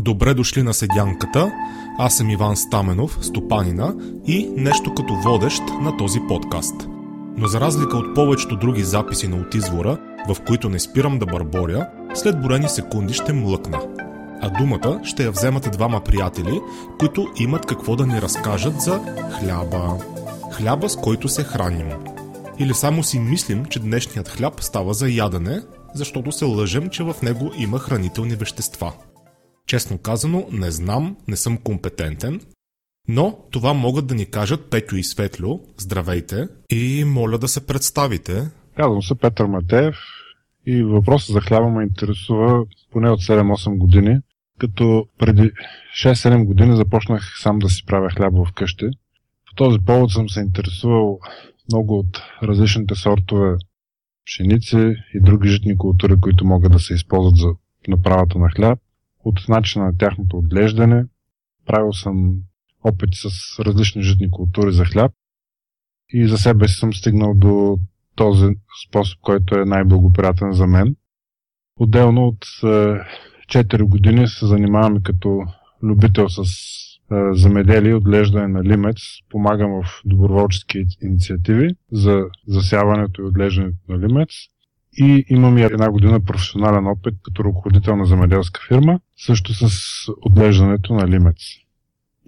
Добре дошли на седянката. Аз съм Иван Стаменов, стопанина и нещо като водещ на този подкаст. Но за разлика от повечето други записи на от извора, в които не спирам да бърборя, след борени секунди ще млъкна. А думата ще я вземат двама приятели, които имат какво да ни разкажат за хляба. Хляба, с който се храним. Или само си мислим, че днешният хляб става за ядене, защото се лъжем, че в него има хранителни вещества. Честно казано, не знам, не съм компетентен, но това могат да ни кажат Петю и Светлю. Здравейте и моля да се представите. Казвам се Петър Матеев и въпросът за хляба ме интересува поне от 7-8 години, като преди 6-7 години започнах сам да си правя хляба вкъщи. По този повод съм се интересувал много от различните сортове пшеници и други житни култури, които могат да се използват за направата на хляб, от начина на тяхното отглеждане. Правил съм опити с различни житни култури за хляб и за себе си съм стигнал до този способ, който е най-благоприятен за мен. Отделно от 4 години се занимавам като любител с замеделие и отглеждане на лимец. Помагам в доброволчески инициативи за засяването и отглеждането на лимец. И имам и една година професионален опит като ръководител на замеделска фирма, също с отглеждането на лимец.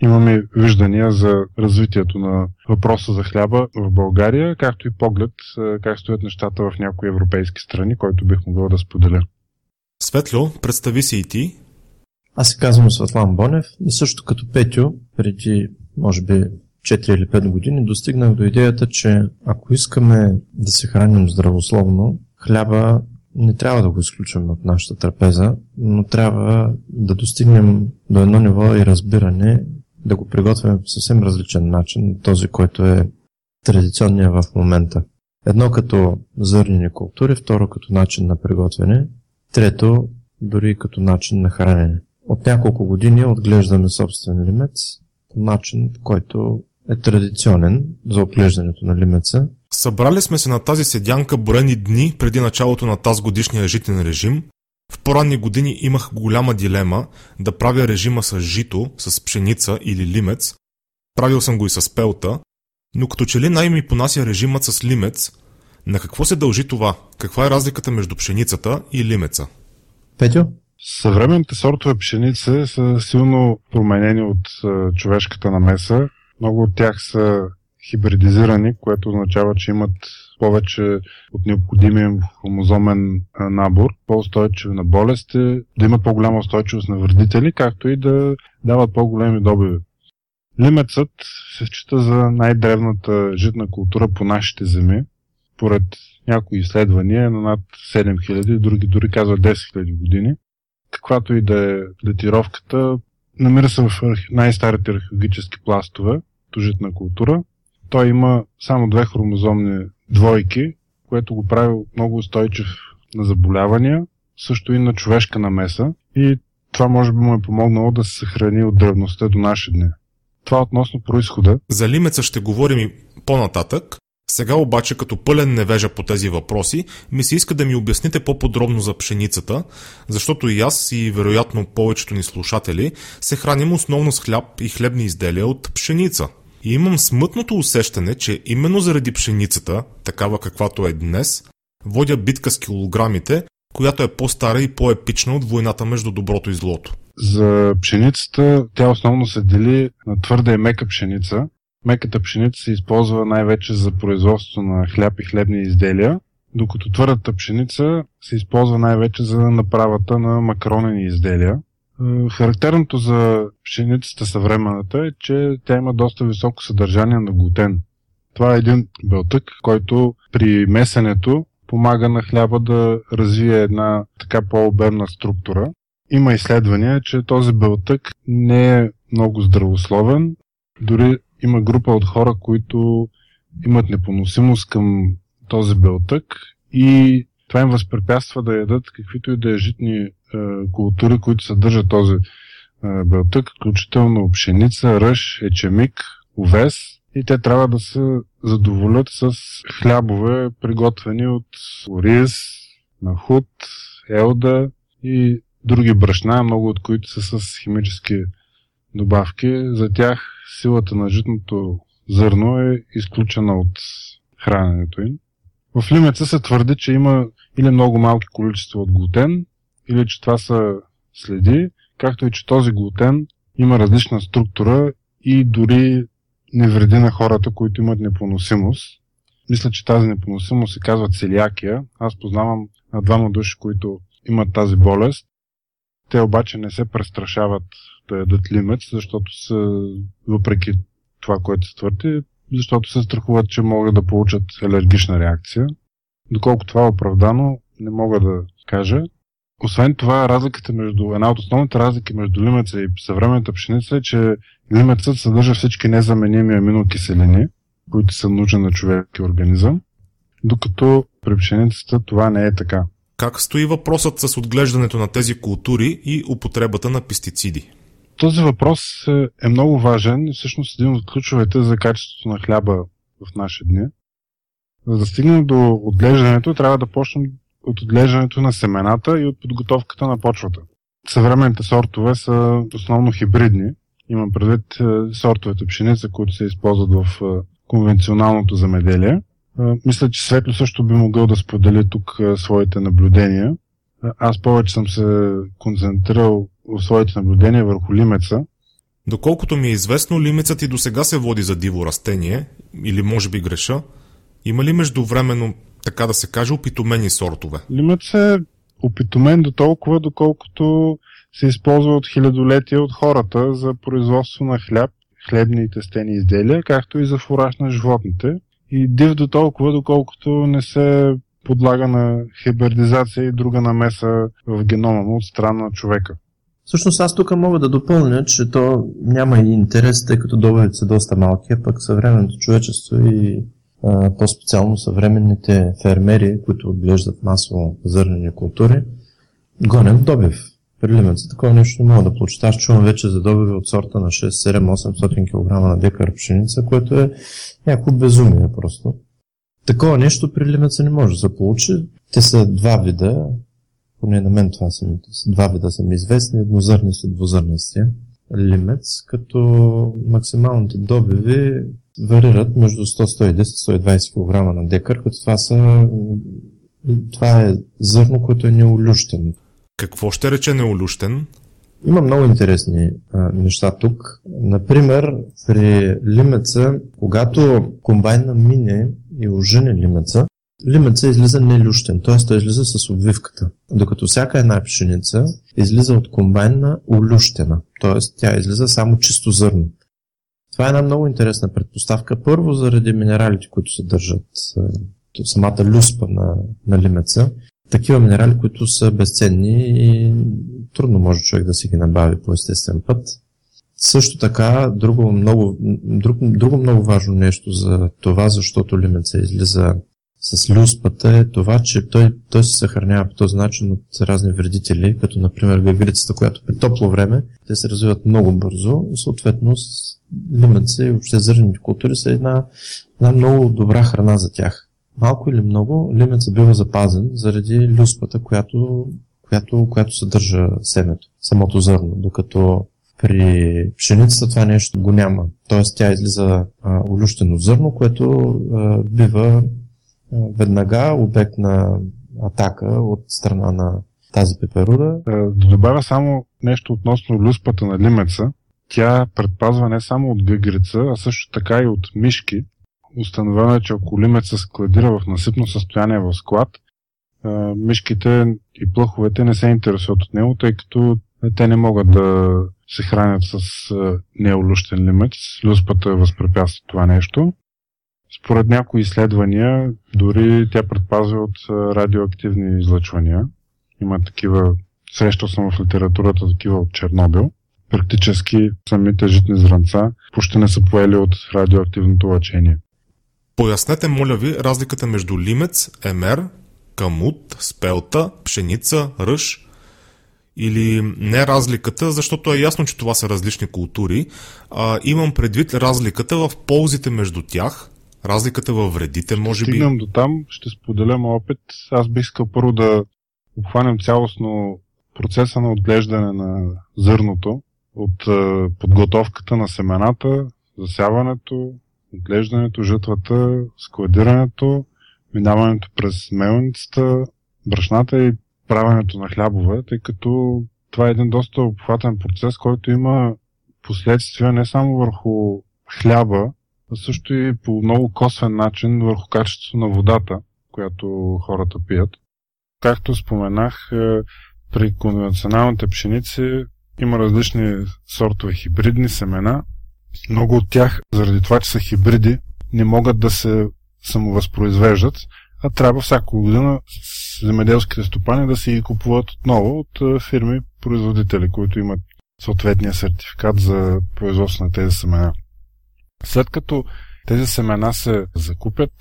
Имаме виждания за развитието на въпроса за хляба в България, както и поглед как стоят нещата в някои европейски страни, който бих могъл да споделя. Светло, представи се и ти. Аз се казвам Светлан Бонев и също като Петю, преди може би 4 или 5 години, достигнах до идеята, че ако искаме да се храним здравословно, хляба не трябва да го изключваме от нашата трапеза, но трябва да достигнем до едно ниво и разбиране, да го приготвяме по съвсем различен начин, този, който е традиционния в момента. Едно като зърнени култури, второ като начин на приготвяне, трето дори като начин на хранене. От няколко години отглеждаме собствен лимец по начин, който е традиционен за отглеждането на лимеца. Събрали сме се на тази седянка броени дни преди началото на тази годишния житен режим. В по-ранни години имах голяма дилема да правя режима с жито, с пшеница или лимец. Правил съм го и с пелта, но като че ли най-ми понася режимът с лимец, на какво се дължи това? Каква е разликата между пшеницата и лимеца? Петю? Съвременните сортове пшеница са силно променени от човешката намеса. Много от тях са хибридизирани, което означава, че имат повече от необходимия хромозомен набор, по-устойчиви на болести, да имат по-голяма устойчивост на вредители, както и да дават по-големи добиви. Лимецът се счита за най-древната житна култура по нашите земи. Поред някои изследвания е на над 7000, други дори казват 10 000 години. Каквато и да е датировката, намира се в най-старите археологически пластове, житна култура. Той има само две хромозомни двойки, което го прави много устойчив на заболявания, също и на човешка намеса и това може би му е помогнало да се съхрани от древността до наши дни. Това относно происхода. За лимеца ще говорим и по-нататък. Сега обаче, като пълен невежа по тези въпроси, ми се иска да ми обясните по-подробно за пшеницата, защото и аз и вероятно повечето ни слушатели се храним основно с хляб и хлебни изделия от пшеница. И имам смътното усещане, че именно заради пшеницата, такава каквато е днес, водя битка с килограмите, която е по-стара и по-епична от войната между доброто и злото. За пшеницата тя основно се дели на твърда и мека пшеница. Меката пшеница се използва най-вече за производство на хляб и хлебни изделия, докато твърдата пшеница се използва най-вече за направата на макаронени изделия. Характерното за пшеницата съвременната е, че тя има доста високо съдържание на глутен. Това е един белтък, който при месенето помага на хляба да развие една така по-обемна структура. Има изследвания, че този белтък не е много здравословен. Дори има група от хора, които имат непоносимост към този белтък и това им възпрепятства да ядат каквито и да е житни е, култури, които съдържат този е, белтък, включително пшеница, ръж, ечемик, овес и те трябва да се задоволят с хлябове, приготвени от ориз, нахут, елда и други брашна, много от които са с химически добавки. За тях силата на житното зърно е изключена от храненето им. В лимеца се твърди, че има или много малки количества от глутен, или че това са следи, както и че този глутен има различна структура и дори не вреди на хората, които имат непоносимост. Мисля, че тази непоносимост се казва целиакия. Аз познавам на двама души, които имат тази болест. Те обаче не се престрашават да ядат лимец, защото са, въпреки това, което се твърди, защото се страхуват, че могат да получат алергична реакция. Доколко това е оправдано, не мога да кажа. Освен това, разликата между, една от основните разлики между лимеца и съвременната пшеница е, че лимецът съдържа всички незаменими аминокиселини, които са нужни на човек и организъм, докато при пшеницата това не е така. Как стои въпросът с отглеждането на тези култури и употребата на пестициди? Този въпрос е, е много важен и всъщност един от ключовете за качеството на хляба в наши дни. За да стигнем до отглеждането, трябва да почнем от отглеждането на семената и от подготовката на почвата. Съвременните сортове са основно хибридни. Имам предвид е, сортовете пшеница, които се използват в е, конвенционалното замеделие. Мисля, че Светло също би могъл да сподели тук своите наблюдения. Аз повече съм се концентрирал своите наблюдения върху лимеца. Доколкото ми е известно, лимецът и до сега се води за диво растение, или може би греша. Има ли междувременно, така да се каже, опитомени сортове? Лимец е опитомен до толкова, доколкото се използва от хилядолетия от хората за производство на хляб, хлебни и тестени изделия, както и за фураж на животните. И див до толкова, доколкото не се подлага на хибердизация и друга намеса в генома му от страна на човека. Всъщност аз тук мога да допълня, че то няма и интерес, тъй като добивите са доста малки, а пък съвременното човечество и а, по-специално съвременните фермери, които отглеждат масово зърнени култури, гонят добив. При Лименца такова нещо не мога да получат. Аз чувам вече за добиви от сорта на 6, 7, 800 кг на декар пшеница, което е някакво безумие просто. Такова нещо при Лимеца не може да се получи. Те са два вида, поне на мен това са, два вида са ми известни, еднозърнести и двузърнести лимец, като максималните добиви варират между 100-110-120 кг на декар, като това са това е зърно, което е неолющено. Какво ще рече неолющен? Има много интересни а, неща тук. Например, при лимеца, когато комбайна мине и ожене лимеца, лимеца излиза нелющен, т.е. той излиза с обвивката. Докато всяка една пшеница излиза от комбайна улющена, т.е. тя излиза само чисто зърно. Това е една много интересна предпоставка. Първо заради минералите, които съдържат самата люспа на, на лимеца. Такива минерали, които са безценни и трудно може човек да си ги набави по естествен път. Също така, друго много, друг, друго много важно нещо за това, защото лимеца излиза с люспата е това, че той, той се съхранява по този начин от разни вредители, като например гагрицата, която при топло време те се развиват много бързо и съответно лимеца и въобще зърнените култури са една, една много добра храна за тях. Малко или много лимеца бива запазен заради люспата, която, която, която съдържа семето, самото зърно, докато при пшеницата това нещо го няма. Тоест тя излиза а, олющено зърно, което а, бива веднага обект на атака от страна на тази пеперуда. Да добавя само нещо относно люспата на лимеца. Тя предпазва не само от гъгрица, а също така и от мишки. Установено е, че ако лимец се складира в насипно състояние в склад, мишките и плъховете не се интересуват от него, тъй като те не могат да се хранят с неолущен лимец. Люспата възпрепятства това нещо. Според някои изследвания, дори тя предпазва от радиоактивни излъчвания. Има такива, срещал съм в литературата такива от Чернобил. Практически самите житни зранца почти не са поели от радиоактивното лъчение. Пояснете, моля ви, разликата между лимец, емер, камут, спелта, пшеница, ръж или не разликата, защото е ясно, че това са различни култури. А, имам предвид разликата в ползите между тях, разликата във вредите, може би. Стигнем до там, ще споделям опит. Аз бих искал първо да обхванем цялостно процеса на отглеждане на зърното, от подготовката на семената, засяването, отглеждането, жътвата, складирането, минаването през мелницата, брашната и правенето на хлябове, тъй като това е един доста обхватен процес, който има последствия не само върху хляба, също и по много косвен начин върху качеството на водата, която хората пият. Както споменах, е, при конвенционалните пшеници има различни сортове хибридни семена. Много от тях, заради това, че са хибриди, не могат да се самовъзпроизвеждат, а трябва всяка година земеделските стопани да си ги купуват отново от е, фирми производители, които имат съответния сертификат за производство на тези семена. След като тези семена се закупят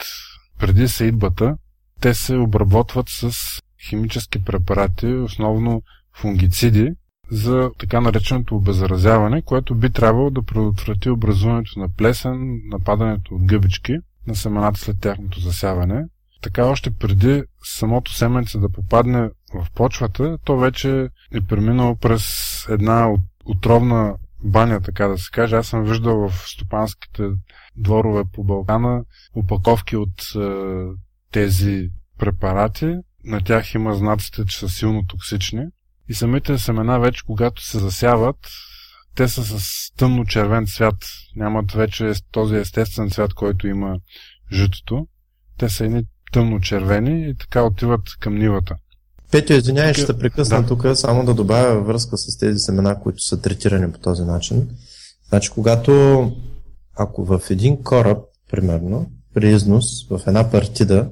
преди сейдбата, те се обработват с химически препарати, основно фунгициди, за така нареченото обезразяване, което би трябвало да предотврати образуването на плесен, нападането от гъбички на семената след тяхното засяване. Така още преди самото семенце да попадне в почвата, то вече е преминало през една отровна баня, така да се каже. Аз съм виждал в стопанските дворове по Балкана упаковки от е, тези препарати. На тях има знаците, че са силно токсични. И самите семена вече, когато се засяват, те са с тъмно червен цвят. Нямат вече този естествен цвят, който има житото. Те са едни тъмно червени и така отиват към нивата. Петя, извинявай, ще прекъсна да. тук, само да добавя връзка с тези семена, които са третирани по този начин. Значи, когато, ако в един кораб, примерно, при износ, в една партида,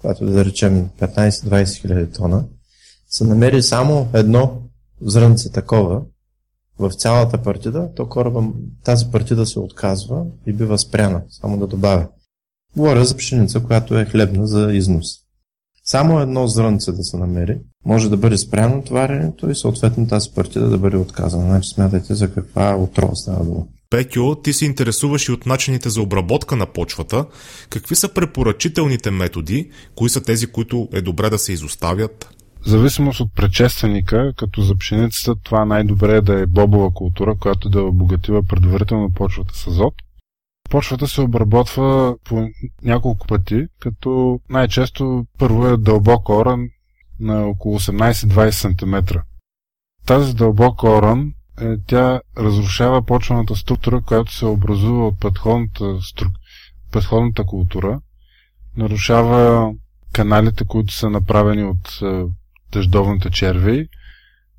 която да речем 15-20 хиляди тона, се намери само едно зрънце такова в цялата партида, то кораба, тази партида се отказва и бива спряна, само да добавя. Говоря за пшеница, която е хлебна за износ. Само едно зрънце да се намери, може да бъде спряно товаренето и съответно тази партида да бъде отказана. Значи смятайте за каква отрова става дума. Пекио, ти се интересуваш и от начините за обработка на почвата. Какви са препоръчителните методи? Кои са тези, които е добре да се изоставят? В зависимост от предшественика, като за пшеницата, това най-добре е да е бобова култура, която да обогатива предварително почвата с азот. Почвата се обработва по няколко пъти, като най-често първо е дълбок оран на около 18-20 см. Тази дълбок оран е, тя разрушава почвената структура, която се образува от предходната, струк... предходната култура, нарушава каналите, които са направени от е, дъждовните черви,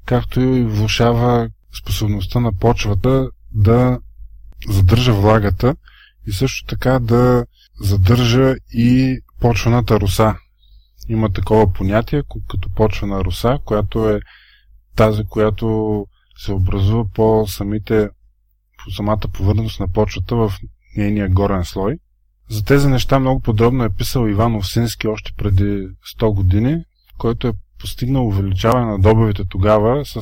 както и влушава способността на почвата да задържа влагата и също така да задържа и почвената руса. Има такова понятие като почвена руса, която е тази, която се образува по самите по самата повърност на почвата в нейния горен слой. За тези неща много подробно е писал Иван Овсински още преди 100 години, който е постигнал увеличаване на добивите тогава с...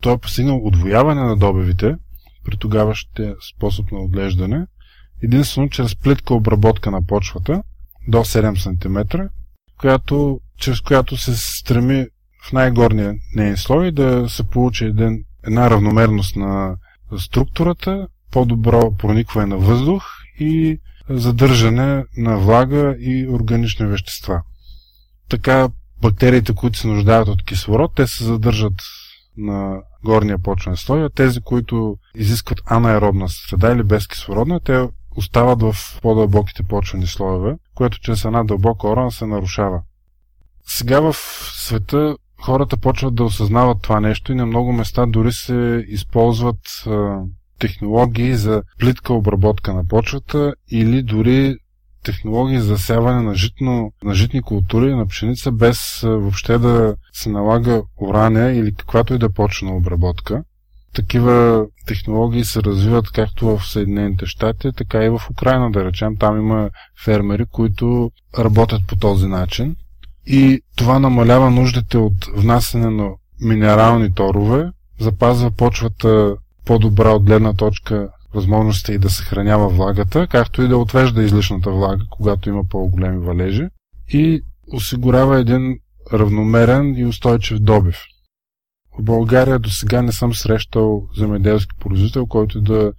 Той е постигнал отвояване на добивите при тогавашния способ на отглеждане, единствено чрез плитка обработка на почвата до 7 см, която, чрез която се стреми в най-горния нейн слой да се получи един, една равномерност на структурата, по-добро проникване на въздух и задържане на влага и органични вещества. Така бактериите, които се нуждаят от кислород, те се задържат на горния почвен слой, а тези, които изискват анаеробна среда или безкислородна, те остават в по-дълбоките почвени слоеве, което чрез една дълбока орана се нарушава. Сега в света хората почват да осъзнават това нещо и на много места дори се използват а, технологии за плитка обработка на почвата или дори технологии за засяване на, житно, на житни култури на пшеница без въобще да се налага орания или каквато и да почна обработка. Такива технологии се развиват както в Съединените щати, така и в Украина, да речем. Там има фермери, които работят по този начин. И това намалява нуждите от внасяне на минерални торове, запазва почвата по-добра от гледна точка възможността и да съхранява влагата, както и да отвежда излишната влага, когато има по-големи валежи и осигурява един равномерен и устойчив добив. В България до сега не съм срещал земеделски производител, който да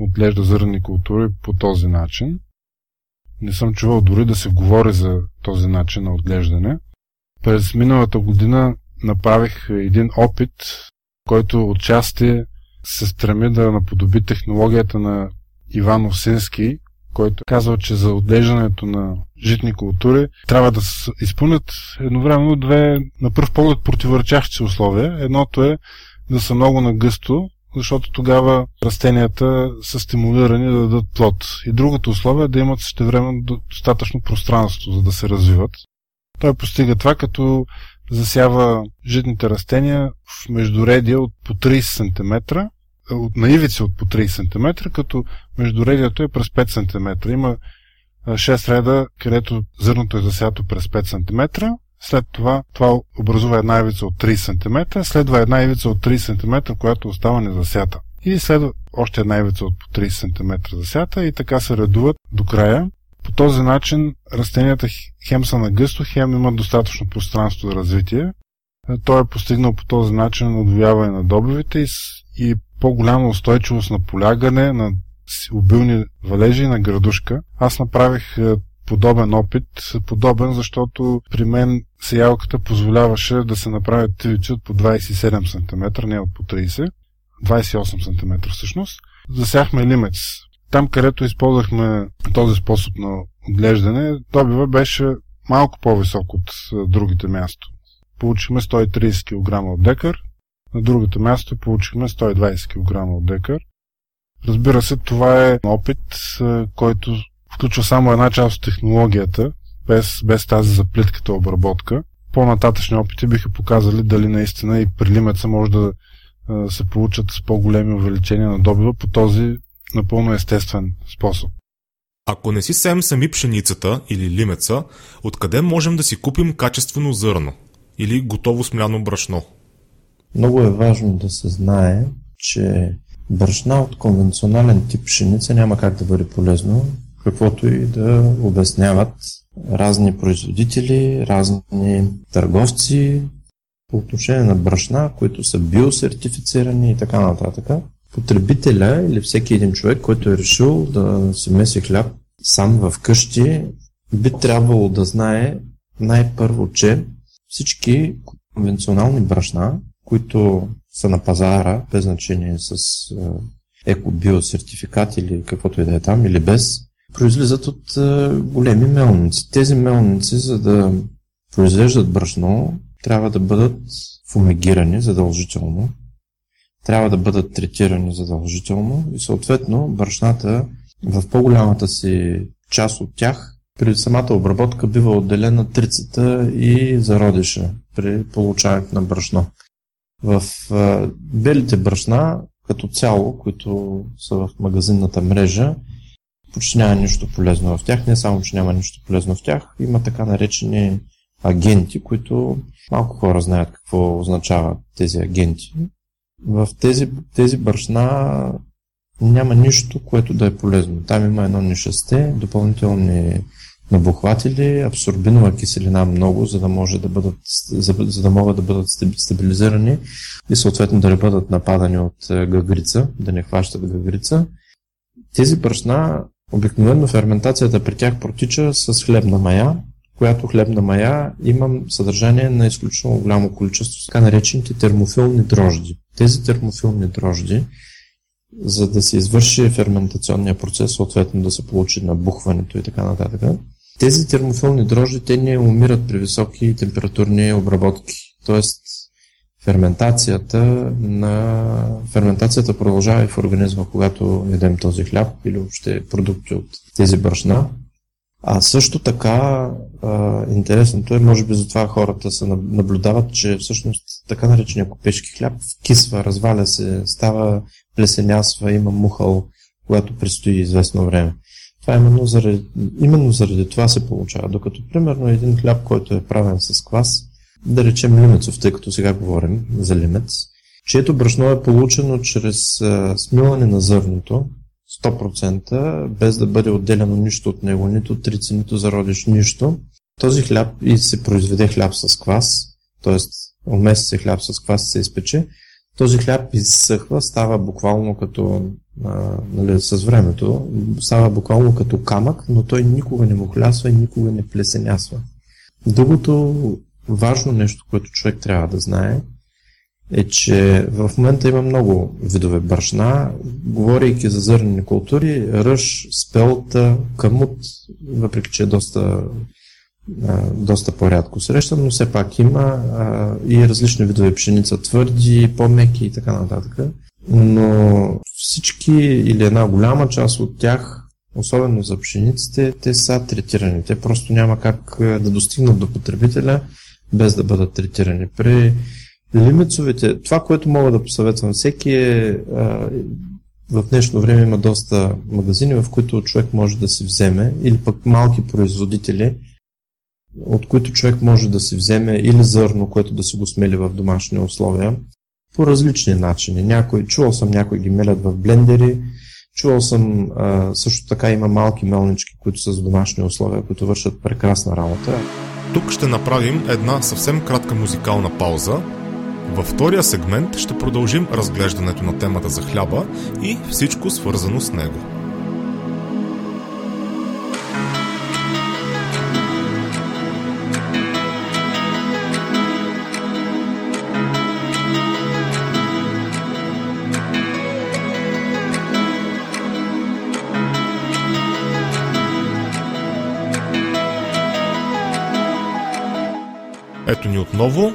отглежда зърни култури по този начин. Не съм чувал дори да се говори за този начин на отглеждане. През миналата година направих един опит, който отчасти се стреми да наподоби технологията на Иван Овсински, който казва, че за отглеждането на житни култури трябва да се изпълнят едновременно две на пръв поглед противоречащи условия. Едното е да са много нагъсто, защото тогава растенията са стимулирани да дадат плод. И другото условие е да имат същевременно достатъчно пространство, за да се развиват. Той постига това, като засява житните растения в междуредия от по 30 см, от наивици от по 30 см, като междуредието е през 5 см. Има 6 реда, където зърното е засято през 5 см. След това това образува една ивица от 30 см, следва една ивица от 30 см, която остава незасята. И следва още една ивица от по 30 см засята и така се редуват до края. По този начин растенията хем са на гъсто, хем имат достатъчно пространство за развитие. Той е постигнал по този начин отвояване на добивите и по-голяма устойчивост на полягане, на обилни валежи на градушка. Аз направих е, подобен опит, подобен, защото при мен сиялката позволяваше да се направят тивици от по 27 см, не от по 30, 28 см всъщност. Засяхме лимец. Там, където използвахме този способ на отглеждане, добива беше малко по-висок от другите място. Получихме 130 кг от декар, на другото място получихме 120 кг от декар. Разбира се, това е опит, който включва само една част от технологията, без, без тази за обработка. По-нататъчни опити биха показали дали наистина и при лимеца може да се получат с по-големи увеличения на добива по този напълно естествен способ. Ако не си сеем сами пшеницата или лимеца, откъде можем да си купим качествено зърно или готово смляно брашно? Много е важно да се знае, че брашна от конвенционален тип пшеница няма как да бъде полезно, каквото и да обясняват разни производители, разни търговци по отношение на брашна, които са биосертифицирани и така нататък. Потребителя или всеки един човек, който е решил да си меси хляб сам в къщи, би трябвало да знае най-първо, че всички конвенционални брашна, които са на пазара, без значение с еко-биосертификат или каквото и да е там, или без, произлизат от големи мелници. Тези мелници, за да произвеждат брашно, трябва да бъдат фумигирани задължително, трябва да бъдат третирани задължително и съответно брашната в по-голямата си част от тях при самата обработка бива отделена трицата и зародиша при получаването на брашно. В белите брашна, като цяло, които са в магазинната мрежа, почти няма нищо полезно в тях. Не само, че няма нищо полезно в тях, има така наречени агенти, които малко хора знаят какво означават тези агенти. В тези, тези брашна няма нищо, което да е полезно. Там има едно нишесте, допълнителни набухватели, абсорбинова киселина много, за да, може да бъдат, за, за да могат да бъдат стабилизирани и съответно да не бъдат нападани от гагрица, да не хващат гагрица. Тези брашна, обикновено ферментацията при тях протича с хлебна мая, която хлебна мая има съдържание на изключително голямо количество така наречените термофилни дрожди. Тези термофилни дрожди, за да се извърши ферментационния процес, съответно да се получи набухването и така нататък, тези термофилни дрожди, те не умират при високи температурни обработки. Тоест, ферментацията, на... ферментацията продължава и в организма, когато едем този хляб или въобще продукти от тези брашна. А също така, а, интересното е, може би затова хората се наблюдават, че всъщност така наречения купешки хляб вкисва, разваля се, става плесенясва, има мухъл, когато предстои известно време. Това е именно заради, именно заради това се получава. Докато, примерно, един хляб, който е правен с квас, да речем лимецов, тъй като сега говорим за лимец, чието брашно е получено чрез смилане на зърното, 100%, без да бъде отделено нищо от него, нито трици, нито зародиш, нищо. Този хляб и се произведе хляб с квас, т.е. умеси се хляб с квас се изпече, този хляб изсъхва, става буквално като а, нали, с времето, става буквално като камък, но той никога не му хлясва и никога не плесенясва. Другото важно нещо, което човек трябва да знае, е, че в момента има много видове брашна, говорейки за зърнени култури, ръж, спелта, камут, въпреки че е доста, доста по-рядко срещан, но все пак има и различни видове пшеница, твърди, по-меки и така нататък. Но всички или една голяма част от тях, особено за пшениците, те са третирани. Те просто няма как да достигнат до потребителя без да бъдат третирани. При Лимицовете, това, което мога да посъветвам всеки е, в днешно време има доста магазини, в които човек може да си вземе, или пък малки производители, от които човек може да си вземе или зърно, което да си го смели в домашни условия, по различни начини. Някой, чувал съм някои ги мелят в блендери, чувал съм а, също така има малки мелнички, които са за домашни условия, които вършат прекрасна работа. Тук ще направим една съвсем кратка музикална пауза, във втория сегмент ще продължим разглеждането на темата за хляба и всичко свързано с него. Отново.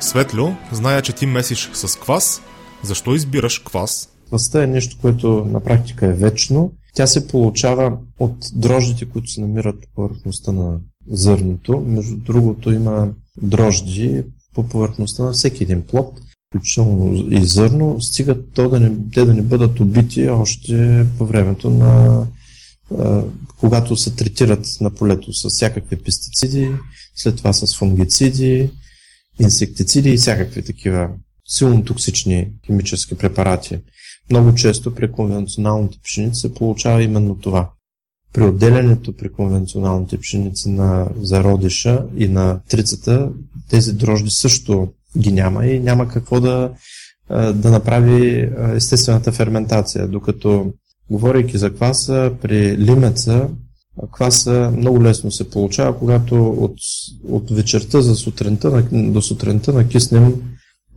Светло, зная, че ти месиш с квас. Защо избираш квас? Кваста е нещо, което на практика е вечно. Тя се получава от дрождите, които се намират по повърхността на зърното. Между другото има дрожди по повърхността на всеки един плод, включително и зърно, стигат то да не, те да не бъдат убити още по времето на когато се третират на полето с всякакви пестициди, след това с фунгициди, инсектициди и всякакви такива силно токсични химически препарати. Много често при конвенционалните пшеници се получава именно това. При отделянето при конвенционалните пшеници на зародиша и на трицата, тези дрожди също ги няма и няма какво да, да направи естествената ферментация. Докато, говорейки за кваса, при лимеца Кваса много лесно се получава, когато от, от вечерта за сутринта, до сутринта накиснем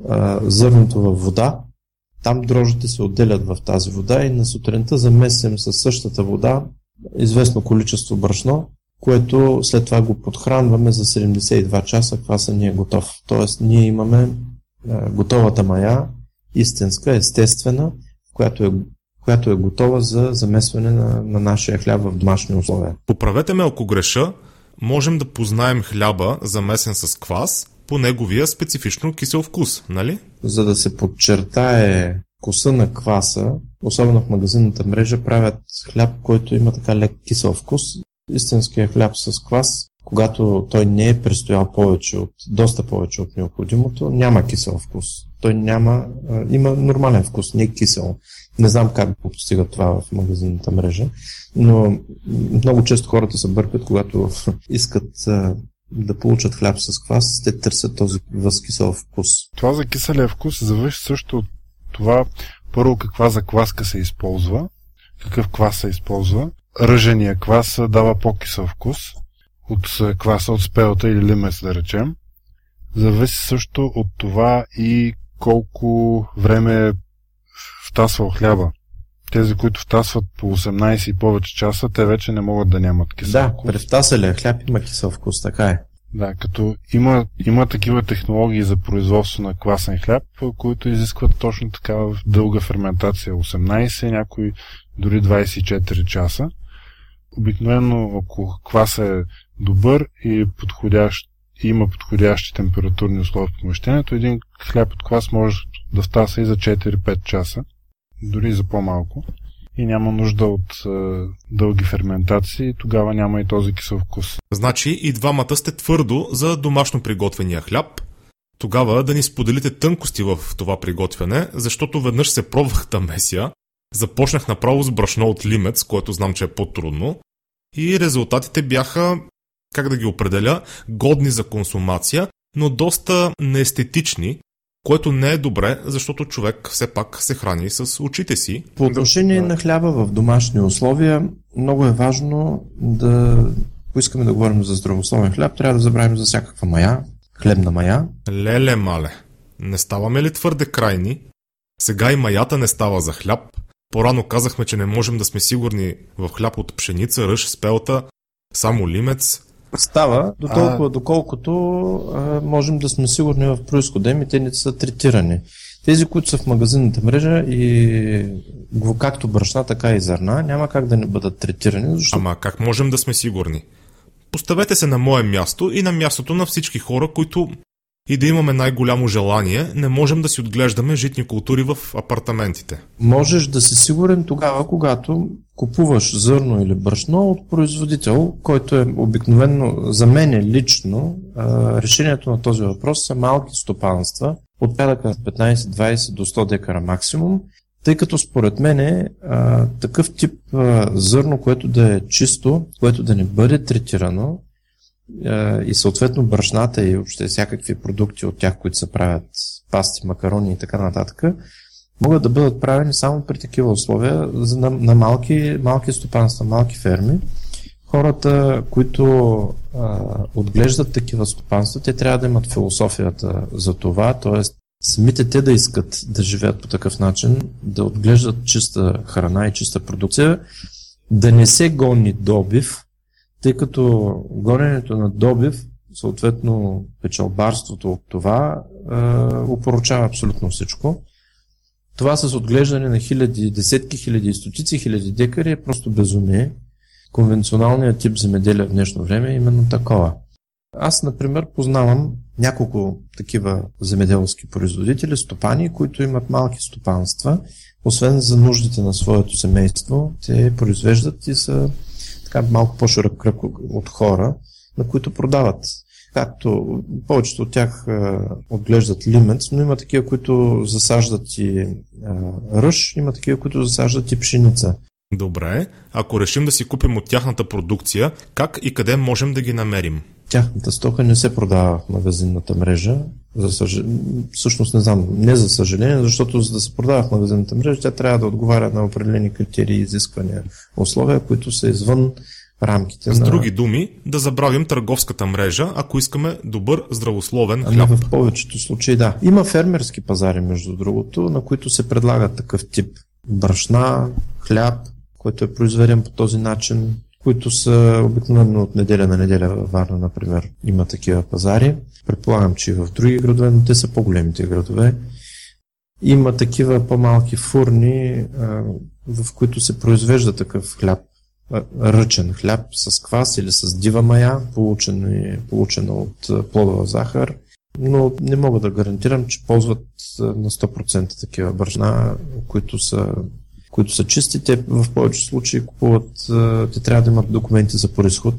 а, зърното във вода. Там дрожите се отделят в тази вода и на сутринта замесим със същата вода известно количество брашно, което след това го подхранваме за 72 часа, кваса ни е готов. Тоест ние имаме а, готовата мая, истинска, естествена, която е която е готова за замесване на, на нашия хляб в домашни условия. Поправете ме ако греша, можем да познаем хляба замесен с квас по неговия специфично кисел вкус, нали? За да се подчертае вкуса на кваса, особено в магазинната мрежа, правят хляб, който има така лек кисел вкус. Истинският хляб с квас, когато той не е престоял повече от, доста повече от необходимото, няма кисел вкус. Той няма, има нормален вкус, не е кисел. Не знам как го постигат това в магазинната мрежа, но много често хората се бъркат, когато искат да получат хляб с квас, те търсят този възкисел вкус. Това за киселия вкус зависи също от това първо каква закваска се използва, какъв квас се използва. Ръжения квас дава по-кисел вкус от кваса от спелта или лимес, да речем. Зависи също от това и колко време втасвал хляба. Тези, които втасват по 18 и повече часа, те вече не могат да нямат кисел да, вкус. Да, при втасалия хляб има кисел вкус, така е. Да, като има, има такива технологии за производство на класен хляб, които изискват точно такава дълга ферментация, 18, някои дори 24 часа. Обикновено, ако квас е добър и подходящ, и има подходящи температурни условия в помещението, един хляб от квас може да втаса и за 4-5 часа дори за по-малко и няма нужда от е, дълги ферментации, тогава няма и този кисел вкус. Значи и двамата сте твърдо за домашно приготвения хляб. Тогава да ни споделите тънкости в това приготвяне, защото веднъж се пробвах да меся, започнах направо с брашно от лимец, което знам, че е по-трудно, и резултатите бяха, как да ги определя, годни за консумация, но доста неестетични, което не е добре, защото човек все пак се храни с очите си. По отношение на хляба в домашни условия, много е важно да, поискаме да говорим за здравословен хляб, трябва да забравим за всякаква мая, хлебна мая. Леле, мале, не ставаме ли твърде крайни? Сега и маята не става за хляб. Порано казахме, че не можем да сме сигурни в хляб от пшеница, ръж, спелта, само лимец. Става, до толкова, а... доколкото а, можем да сме сигурни в происхода им и те не са третирани. Тези, които са в магазинната мрежа и както брашна, така и зърна, няма как да не бъдат третирани. Защото... Ама как можем да сме сигурни? Поставете се на мое място и на мястото на всички хора, които и да имаме най-голямо желание, не можем да си отглеждаме житни култури в апартаментите. Можеш да си сигурен тогава, когато купуваш зърно или брашно от производител, който е обикновено за мен лично решението на този въпрос са малки стопанства, от порядъка 15-20 до 100 декара максимум, тъй като според мен е такъв тип зърно, което да е чисто, което да не бъде третирано, и съответно брашната и въобще всякакви продукти от тях, които се правят пасти, макарони и така нататък, могат да бъдат правени само при такива условия на, на малки, малки стопанства, малки ферми. Хората, които а, отглеждат такива стопанства, те трябва да имат философията за това, т.е. самите те да искат да живеят по такъв начин, да отглеждат чиста храна и чиста продукция, да не се гони добив, тъй като гоненето на добив, съответно печалбарството от това, упоручава абсолютно всичко. Това с отглеждане на хиляди, десетки хиляди и стотици хиляди декари е просто безумие. Конвенционалният тип земеделие в днешно време е именно такова. Аз, например, познавам няколко такива земеделски производители, стопани, които имат малки стопанства. Освен за нуждите на своето семейство, те произвеждат и са така малко по-широк кръг от хора, на които продават. Както повечето от тях а, отглеждат лимец, но има такива, които засаждат и а, ръж, има такива, които засаждат и пшеница. Добре, ако решим да си купим от тяхната продукция, как и къде можем да ги намерим? Тяхната стока не се продава в магазинната мрежа. За съж... Всъщност не знам, не за съжаление, защото за да се продава в магазинната мрежа, тя трябва да отговаря на определени критерии, изисквания, условия, които са извън рамките С на... други думи, да забравим търговската мрежа, ако искаме добър здравословен ами хляб. Ами в повечето случаи да. Има фермерски пазари, между другото, на които се предлага такъв тип брашна, хляб, който е произведен по този начин, които са обикновено от неделя на неделя във Варна, например, има такива пазари. Предполагам, че и в други градове, но те са по-големите градове. Има такива по-малки фурни, в които се произвежда такъв хляб, ръчен хляб с квас или с дива мая, получена, от плодова захар. Но не мога да гарантирам, че ползват на 100% такива брашна, които са които са чисти, те в повече случаи купуват, те трябва да имат документи за происход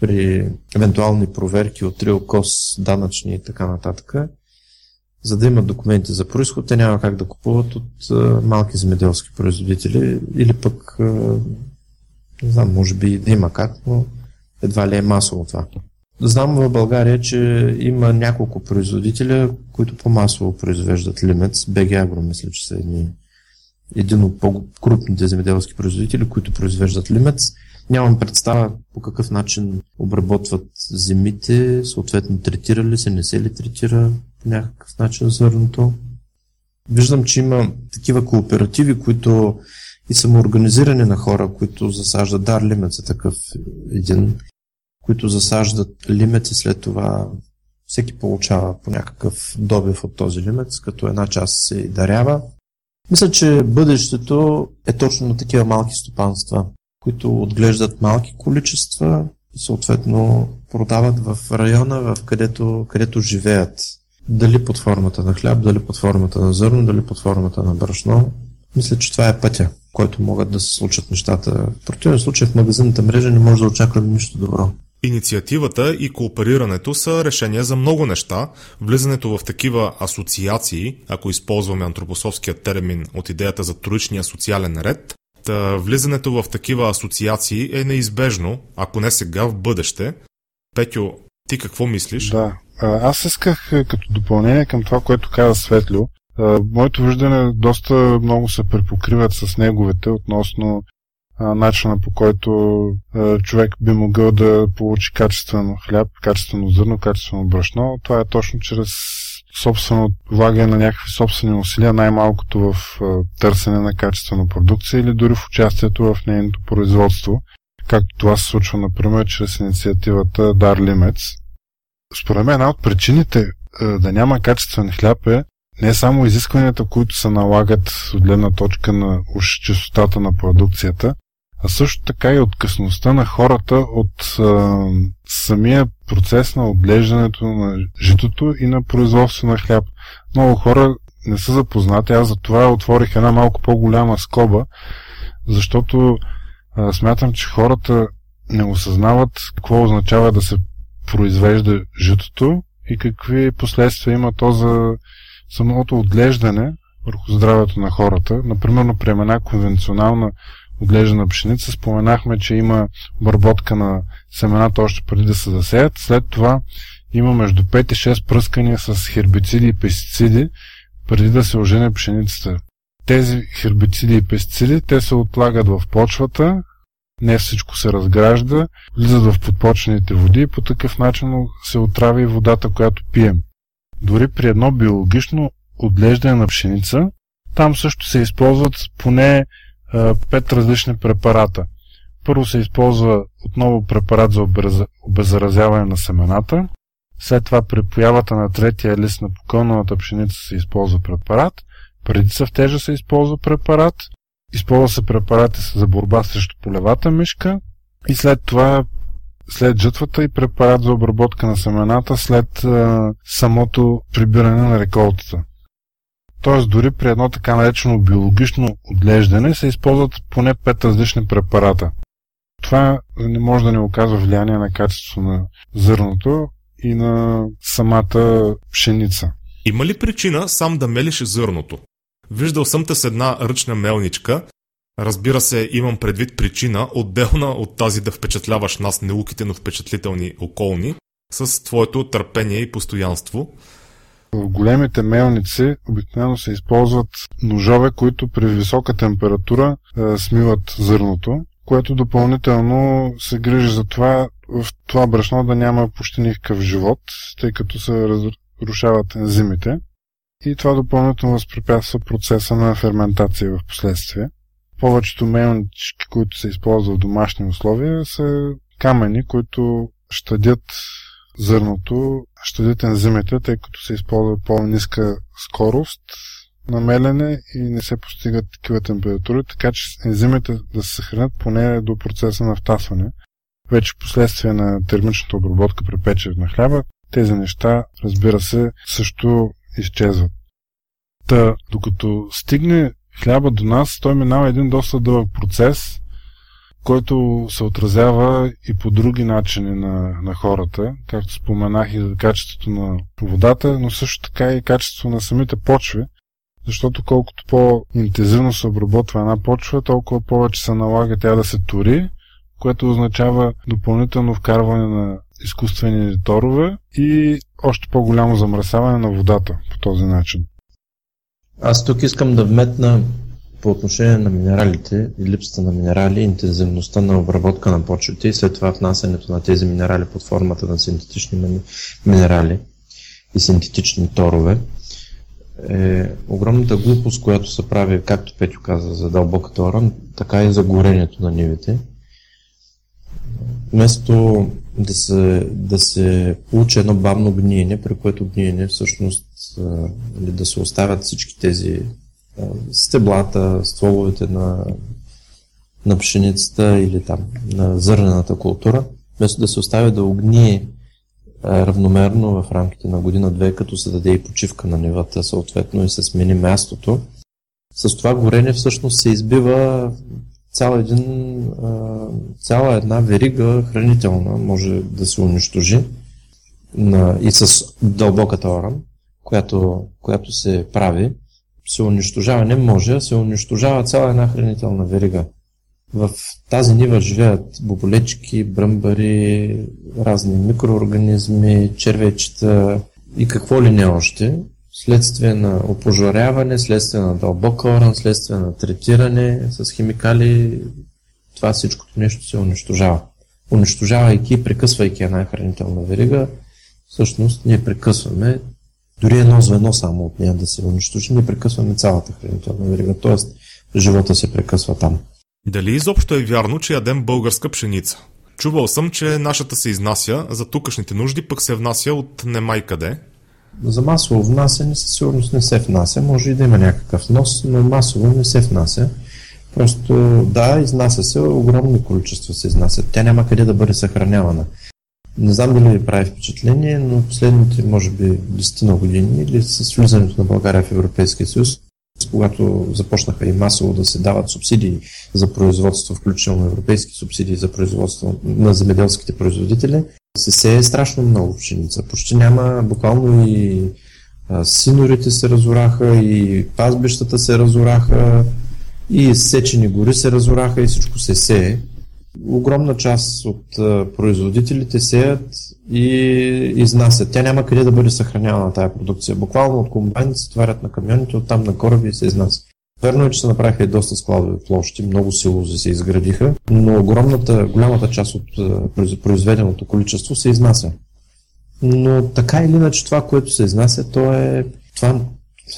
при евентуални проверки от Кос, данъчни и така нататък. За да имат документи за происход, те няма как да купуват от малки земеделски производители или пък, не знам, може би да има как, но едва ли е масово това. Знам в България, че има няколко производителя, които по-масово произвеждат лимец. БГ Агро, мисля, че са едни един от по-крупните земеделски производители, които произвеждат лимец. Нямам представа по какъв начин обработват земите, съответно третира ли се, не се ли третира по някакъв начин зърното. Виждам, че има такива кооперативи, които и самоорганизиране на хора, които засаждат дар лимец е такъв един, които засаждат лимец и след това всеки получава по някакъв добив от този лимец, като една част се дарява, мисля, че бъдещето е точно на такива малки стопанства, които отглеждат малки количества и съответно продават в района, в където, където живеят. Дали под формата на хляб, дали под формата на зърно, дали под формата на брашно. Мисля, че това е пътя, който могат да се случат нещата. В противен случай в магазинната мрежа не може да очакваме нищо добро. Инициативата и кооперирането са решения за много неща. Влизането в такива асоциации, ако използваме антропосовския термин от идеята за троичния социален ред, та влизането в такива асоциации е неизбежно, ако не сега, в бъдеще. Петю, Ти какво мислиш? Да. Аз исках като допълнение към това, което каза Светлио. Моето виждане доста много се препокриват с неговите относно начина по който човек би могъл да получи качествено хляб, качествено зърно, качествено брашно. Това е точно чрез собствено влагане на някакви собствени усилия, най-малкото в търсене на качествена продукция или дори в участието в нейното производство, както това се случва, например, чрез инициативата Дар Лимец. Според мен една от причините да няма качествен хляб е не само изискванията, които се налагат от гледна точка на уж чистотата на продукцията, а също така и откъсността на хората от а, самия процес на отглеждането на житото и на производство на хляб. Много хора не са запознати, аз за това отворих една малко по-голяма скоба, защото а, смятам, че хората не осъзнават какво означава да се произвежда житото и какви последствия има то за самото отглеждане върху здравето на хората. Например, при една конвенционална отглеждана пшеница. Споменахме, че има обработка на семената още преди да се засеят. След това има между 5 и 6 пръскания с хербициди и пестициди преди да се ожене пшеницата. Тези хербициди и пестициди, те се отлагат в почвата, не всичко се разгражда, влизат в подпочените води и по такъв начин се отрави водата, която пием. Дори при едно биологично отглеждане на пшеница, там също се използват поне пет различни препарата. Първо се използва отново препарат за обеззаразяване на семената. След това при появата на третия лист на покълновата пшеница се използва препарат. Преди са в тежа се използва препарат. Използва се препарати за борба срещу полевата мишка. И след това, след жътвата и препарат за обработка на семената след а, самото прибиране на реколтата. Т.е. дори при едно така наречено биологично отглеждане се използват поне 5 различни препарата. Това не може да не оказва влияние на качеството на зърното и на самата пшеница. Има ли причина сам да мелиш зърното? Виждал съм те с една ръчна мелничка. Разбира се, имам предвид причина, отделна от тази да впечатляваш нас неуките, но впечатлителни околни, с твоето търпение и постоянство – в големите мелници обикновено се използват ножове, които при висока температура е, смиват зърното, което допълнително се грижи за това в това брашно да няма почти никакъв живот, тъй като се разрушават ензимите и това допълнително възпрепятства процеса на ферментация в последствие. Повечето мелнички, които се използват в домашни условия, са камъни, които щадят зърното, щадят ензимите, тъй като се използва по-ниска скорост на мелене и не се постигат такива температури, така че ензимите да се съхранят поне до процеса на втасване. Вече последствие на термичната обработка при печене на хляба, тези неща, разбира се, също изчезват. Та, докато стигне хляба до нас, той минава един доста дълъг процес, който се отразява и по други начини на, на хората, както споменах и качеството на водата, но също така и качеството на самите почви, защото колкото по-интензивно се обработва една почва, толкова повече се налага тя да се тури, което означава допълнително вкарване на изкуствени торове и още по-голямо замръсяване на водата по този начин. Аз тук искам да вметна по отношение на минералите липсата на минерали, интензивността на обработка на почвите и след това внасянето на тези минерали под формата на синтетични минерали и синтетични торове е огромната глупост, която се прави, както Петю каза, за дълбоката оран, така и за горението на нивите. Вместо да се, да се получи едно бавно гниене, при което гниене всъщност нали, да се оставят всички тези стеблата, стволовете на, на пшеницата или там на зърнената култура, вместо да се оставя да огние равномерно в рамките на година-две, като се даде и почивка на нивата съответно и се смени мястото. С това горене всъщност се избива цял един, цяла една верига хранителна може да се унищожи и с дълбоката оран, която, която се прави се унищожава, не може, се унищожава цяла една хранителна верига В тази нива живеят боболечки, бръмбари, разни микроорганизми, червечета и какво ли не още. Следствие на опожаряване, следствие на дълбока оран, следствие на третиране с химикали, това всичкото нещо се унищожава. Унищожавайки и прекъсвайки една хранителна верига, всъщност ние прекъсваме дори едно звено само от нея да се унищожи, ние прекъсваме цялата хранителна верига, т.е. живота се прекъсва там. Дали изобщо е вярно, че ядем българска пшеница? Чувал съм, че нашата се изнася, за тукашните нужди пък се внася от немай къде. За масово внасяне със сигурност не се внася. Може и да има някакъв нос, но масово не се внася. Просто да, изнася се, огромни количества се изнасят. Тя няма къде да бъде съхранявана. Не знам дали ви прави впечатление, но последните, може би, 10 на години или с влизането на България в Европейския съюз, когато започнаха и масово да се дават субсидии за производство, включително европейски субсидии за производство на земеделските производители, се сее страшно много пшеница. Почти няма, буквално и синорите се разораха, и пазбищата се разораха, и сечени гори се разораха и всичко се сее. Огромна част от производителите сеят и изнасят. Тя няма къде да бъде съхранявана тази продукция. Буквално от комбайн се тварят на камионите, оттам на кораби и се изнася. Верно е, че се направиха и доста складови площи, много силози се изградиха, но огромната, голямата част от произведеното количество се изнася. Но така или иначе това, което се изнася, то е това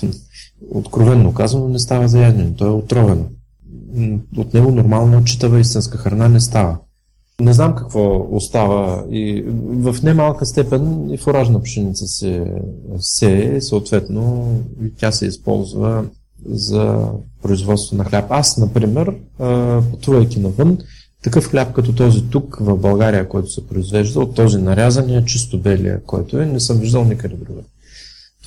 откровенно казано не става за ядене, то е отровено. От него нормална читава истинска храна не става. Не знам какво остава и в немалка степен и фуражна пшеница се сее, съответно и тя се използва за производство на хляб. Аз, например, пътувайки навън, такъв хляб като този тук в България, който се произвежда, от този нарязания, чисто белия, който е, не съм виждал никъде друга.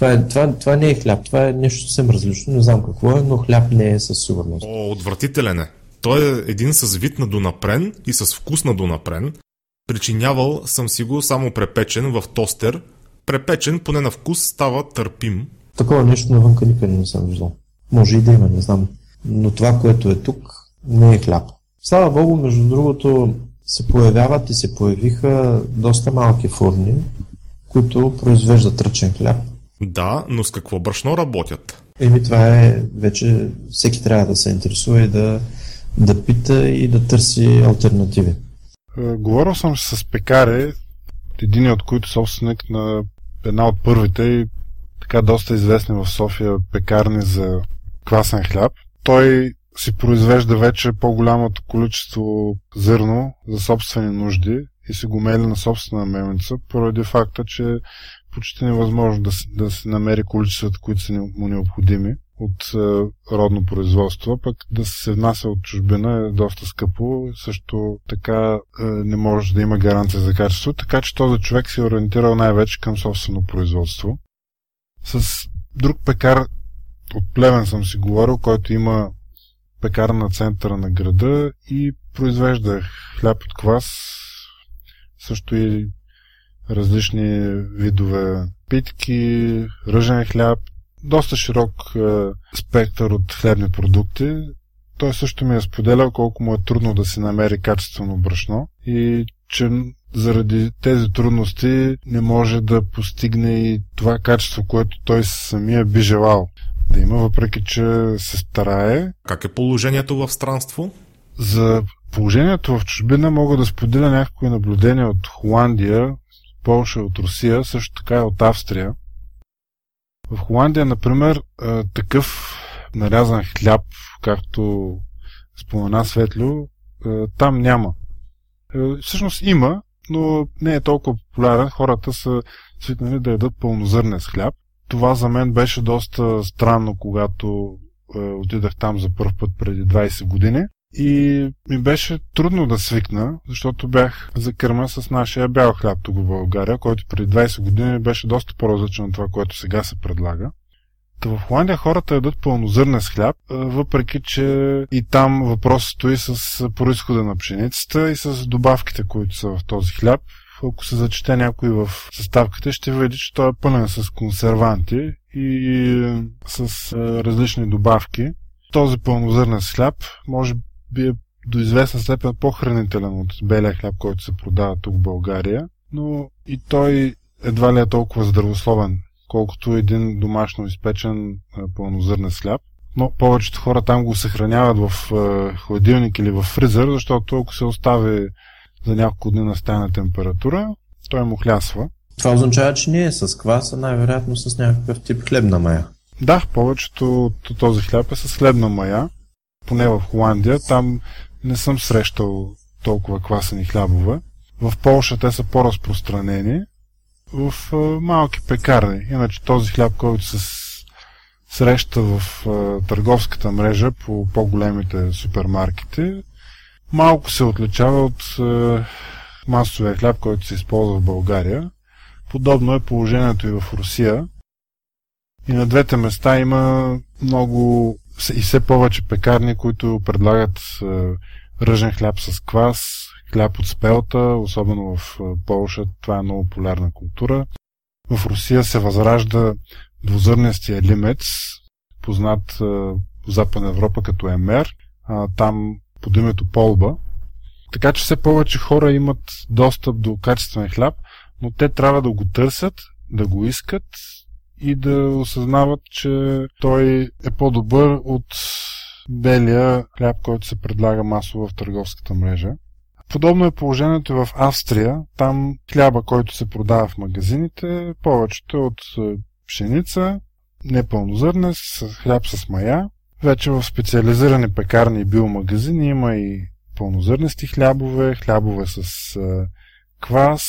Това, е, това, това не е хляб, това е нещо съвсем различно, не знам какво е, но хляб не е със сигурност. О, отвратителен е. Той е един с вид на донапрен и с вкус на донапрен. Причинявал съм си го само препечен в тостер. Препечен поне на вкус става търпим. Такова нещо навънка никъде не съм виждал. Може и да има, не знам. Но това, което е тук, не е хляб. Слава Богу, между другото, се появяват и се появиха доста малки фурни, които произвеждат ръчен хляб. Да, но с какво брашно работят? Еми това е вече всеки трябва да се интересува и да, да пита и да търси альтернативи. Е, говорил съм с пекари, един от които собственик на една от първите и така доста известни в София пекарни за квасен хляб. Той си произвежда вече по-голямото количество зърно за собствени нужди и си го мели на собствена мелница, поради факта, че почти невъзможно да, да се намери количествата, които са му необходими от е, родно производство, пък да се внася от чужбина е доста скъпо, също така е, не може да има гаранция за качество, така че този човек се е ориентирал най-вече към собствено производство. С друг пекар от Плевен съм си говорил, който има пекарна на центъра на града и произвежда хляб от квас, също и различни видове питки, ръжен хляб, доста широк е, спектър от хлебни продукти. Той също ми е споделял колко му е трудно да се намери качествено брашно и че заради тези трудности не може да постигне и това качество, което той самия би желал да има, въпреки че се старае. Как е положението в странство? За положението в чужбина мога да споделя някакви наблюдения от Холандия, Полша, от Русия, също така и от Австрия. В Холандия, например, такъв нарязан хляб, както спомена Светлю, там няма. Всъщност има, но не е толкова популярен. Хората са свикнали да ядат пълнозърнен с хляб. Това за мен беше доста странно, когато отидах там за първ път преди 20 години. И ми беше трудно да свикна, защото бях за кърма с нашия бял хляб тук в България, който преди 20 години беше доста по-различен от това, което сега се предлага. Та в Холандия хората ядат пълнозърнен хляб, въпреки че и там въпрос стои с происхода на пшеницата и с добавките, които са в този хляб. Ако се зачете някой в съставката, ще види, че той е пълен с консерванти и с различни добавки. Този пълнозърнен хляб може би е до известна степен по-хранителен от белия хляб, който се продава тук в България, но и той едва ли е толкова здравословен, колкото един домашно изпечен пълнозърнен хляб. Но повечето хора там го съхраняват в хладилник или в фризер, защото ако се остави за няколко дни на стайна температура, той му хлясва. Това означава, че не е с квас, а най-вероятно с някакъв тип хлебна мая. Да, повечето от този хляб е с хлебна мая, поне в Холандия. Там не съм срещал толкова квасени хлябове. В Полша те са по-разпространени. В малки пекарни. Иначе този хляб, който се среща в търговската мрежа по по-големите супермаркети, малко се отличава от масовия хляб, който се използва в България. Подобно е положението и в Русия. И на двете места има много и все повече пекарни, които предлагат ръжен хляб с квас, хляб от спелта, особено в Полша. Това е много полярна култура. В Русия се възражда двузърнестия лимец, познат в Западна Европа като емер, там под името полба. Така че все повече хора имат достъп до качествен хляб, но те трябва да го търсят, да го искат и да осъзнават, че той е по-добър от белия хляб, който се предлага масово в търговската мрежа. Подобно е положението в Австрия. Там хляба, който се продава в магазините, повечето от е, пшеница, непълнозърне, с хляб с мая. Вече в специализирани пекарни и биомагазини има и пълнозърнести хлябове, хлябове с е, квас.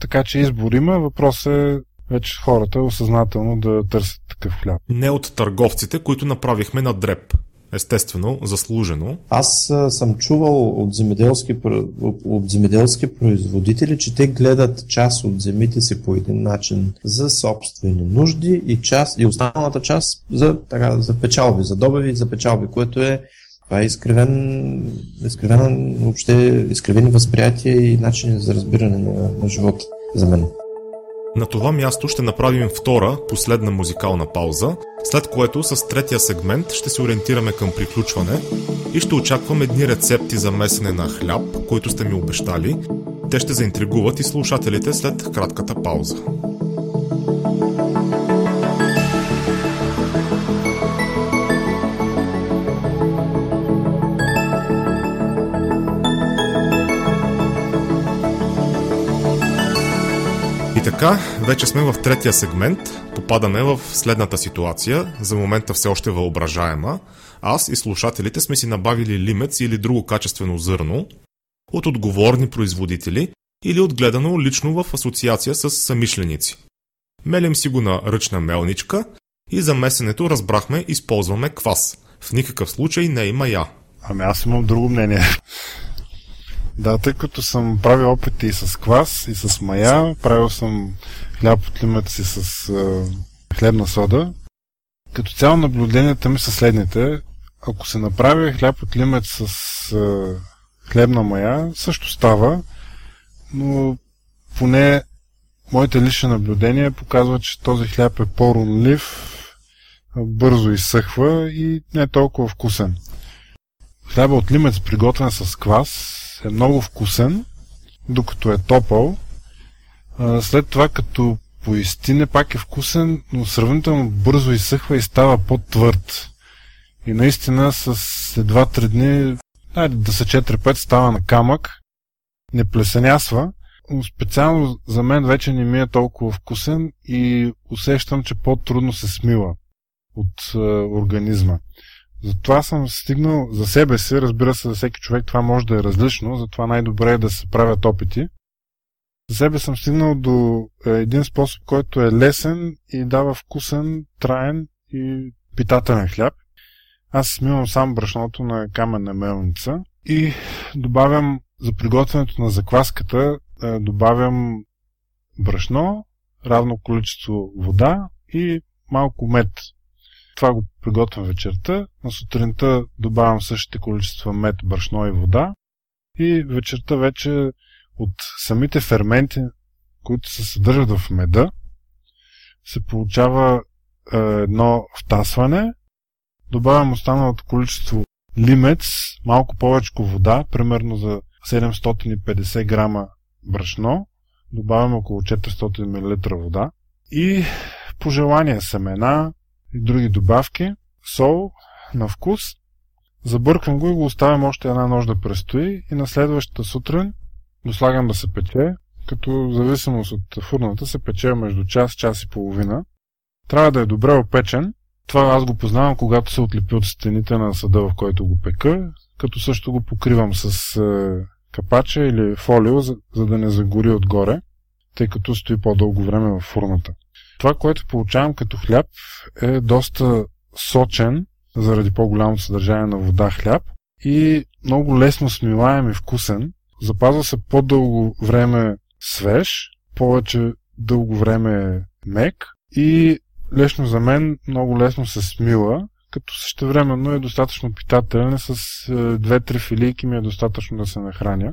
Така че избор има. Въпрос е вече хората осъзнателно да търсят такъв хляб. Не от търговците, които направихме на дреб. Естествено, заслужено. Аз а, съм чувал от земеделски, от земеделски производители, че те гледат част от земите си по един начин за собствени нужди и, част, и останалата част за, така, за печалби, за добави и за печалби, което е това е изкривен, изкривен, въобще изкривени възприятия и начини за разбиране на, на живота за мен. На това място ще направим втора, последна музикална пауза, след което с третия сегмент ще се ориентираме към приключване и ще очаквам едни рецепти за месене на хляб, които сте ми обещали. Те ще заинтригуват и слушателите след кратката пауза. Така, вече сме в третия сегмент. Попадаме в следната ситуация, за момента все още въображаема. Аз и слушателите сме си набавили лимец или друго качествено зърно от отговорни производители или отгледано лично в асоциация с самишленици. Мелим си го на ръчна мелничка и за месенето разбрахме използваме квас. В никакъв случай не има я. Ами аз имам друго мнение. Да, тъй като съм правил опити и с квас, и с мая, правил съм хляб от лимата си с а, хлебна сода. Като цяло наблюденията ми са следните. Ако се направи хляб от лимет с а, хлебна мая, също става, но поне моите лични наблюдения показват, че този хляб е по-рунлив, бързо изсъхва и не е толкова вкусен. Хляба от лимец, приготвен с квас, е много вкусен, докато е топъл. След това, като поистине, пак е вкусен, но сравнително бързо изсъхва и става по-твърд. И наистина с след 2-3 дни, айде да са 4-5, става на камък, не плесенясва, но специално за мен вече не ми е толкова вкусен и усещам, че по-трудно се смила от е, организма. Затова съм стигнал за себе си, разбира се, за всеки човек това може да е различно, затова най-добре е да се правят опити. За себе съм стигнал до е, един способ, който е лесен и дава вкусен, траен и питателен хляб. Аз смивам сам брашното на каменна мелница и добавям за приготвянето на закваската е, добавям брашно, равно количество вода и малко мед. Това го приготвям вечерта. На сутринта добавям същите количества мед, брашно и вода. И вечерта вече от самите ферменти, които се съдържат в меда, се получава е, едно втасване. Добавям останалото количество лимец, малко повече вода, примерно за 750 грама брашно, добавяме около 400 мл вода и по желание семена и други добавки, сол на вкус. Забърквам го и го оставям още една нощ да престои и на следващата сутрин го слагам да се пече, като в зависимост от фурната се пече между час, час и половина. Трябва да е добре опечен. Това аз го познавам, когато се отлепи от стените на съда, в който го пека, като също го покривам с е, капача или фолио, за, за да не загори отгоре, тъй като стои по-дълго време в фурната. Това, което получавам като хляб е доста сочен, заради по-голямото съдържание на вода хляб и много лесно смилаем и вкусен. Запазва се по-дълго време свеж, повече дълго време мек и лично за мен много лесно се смила, като същевременно е достатъчно питателен, с 2-3 е, филийки ми е достатъчно да се нахраня.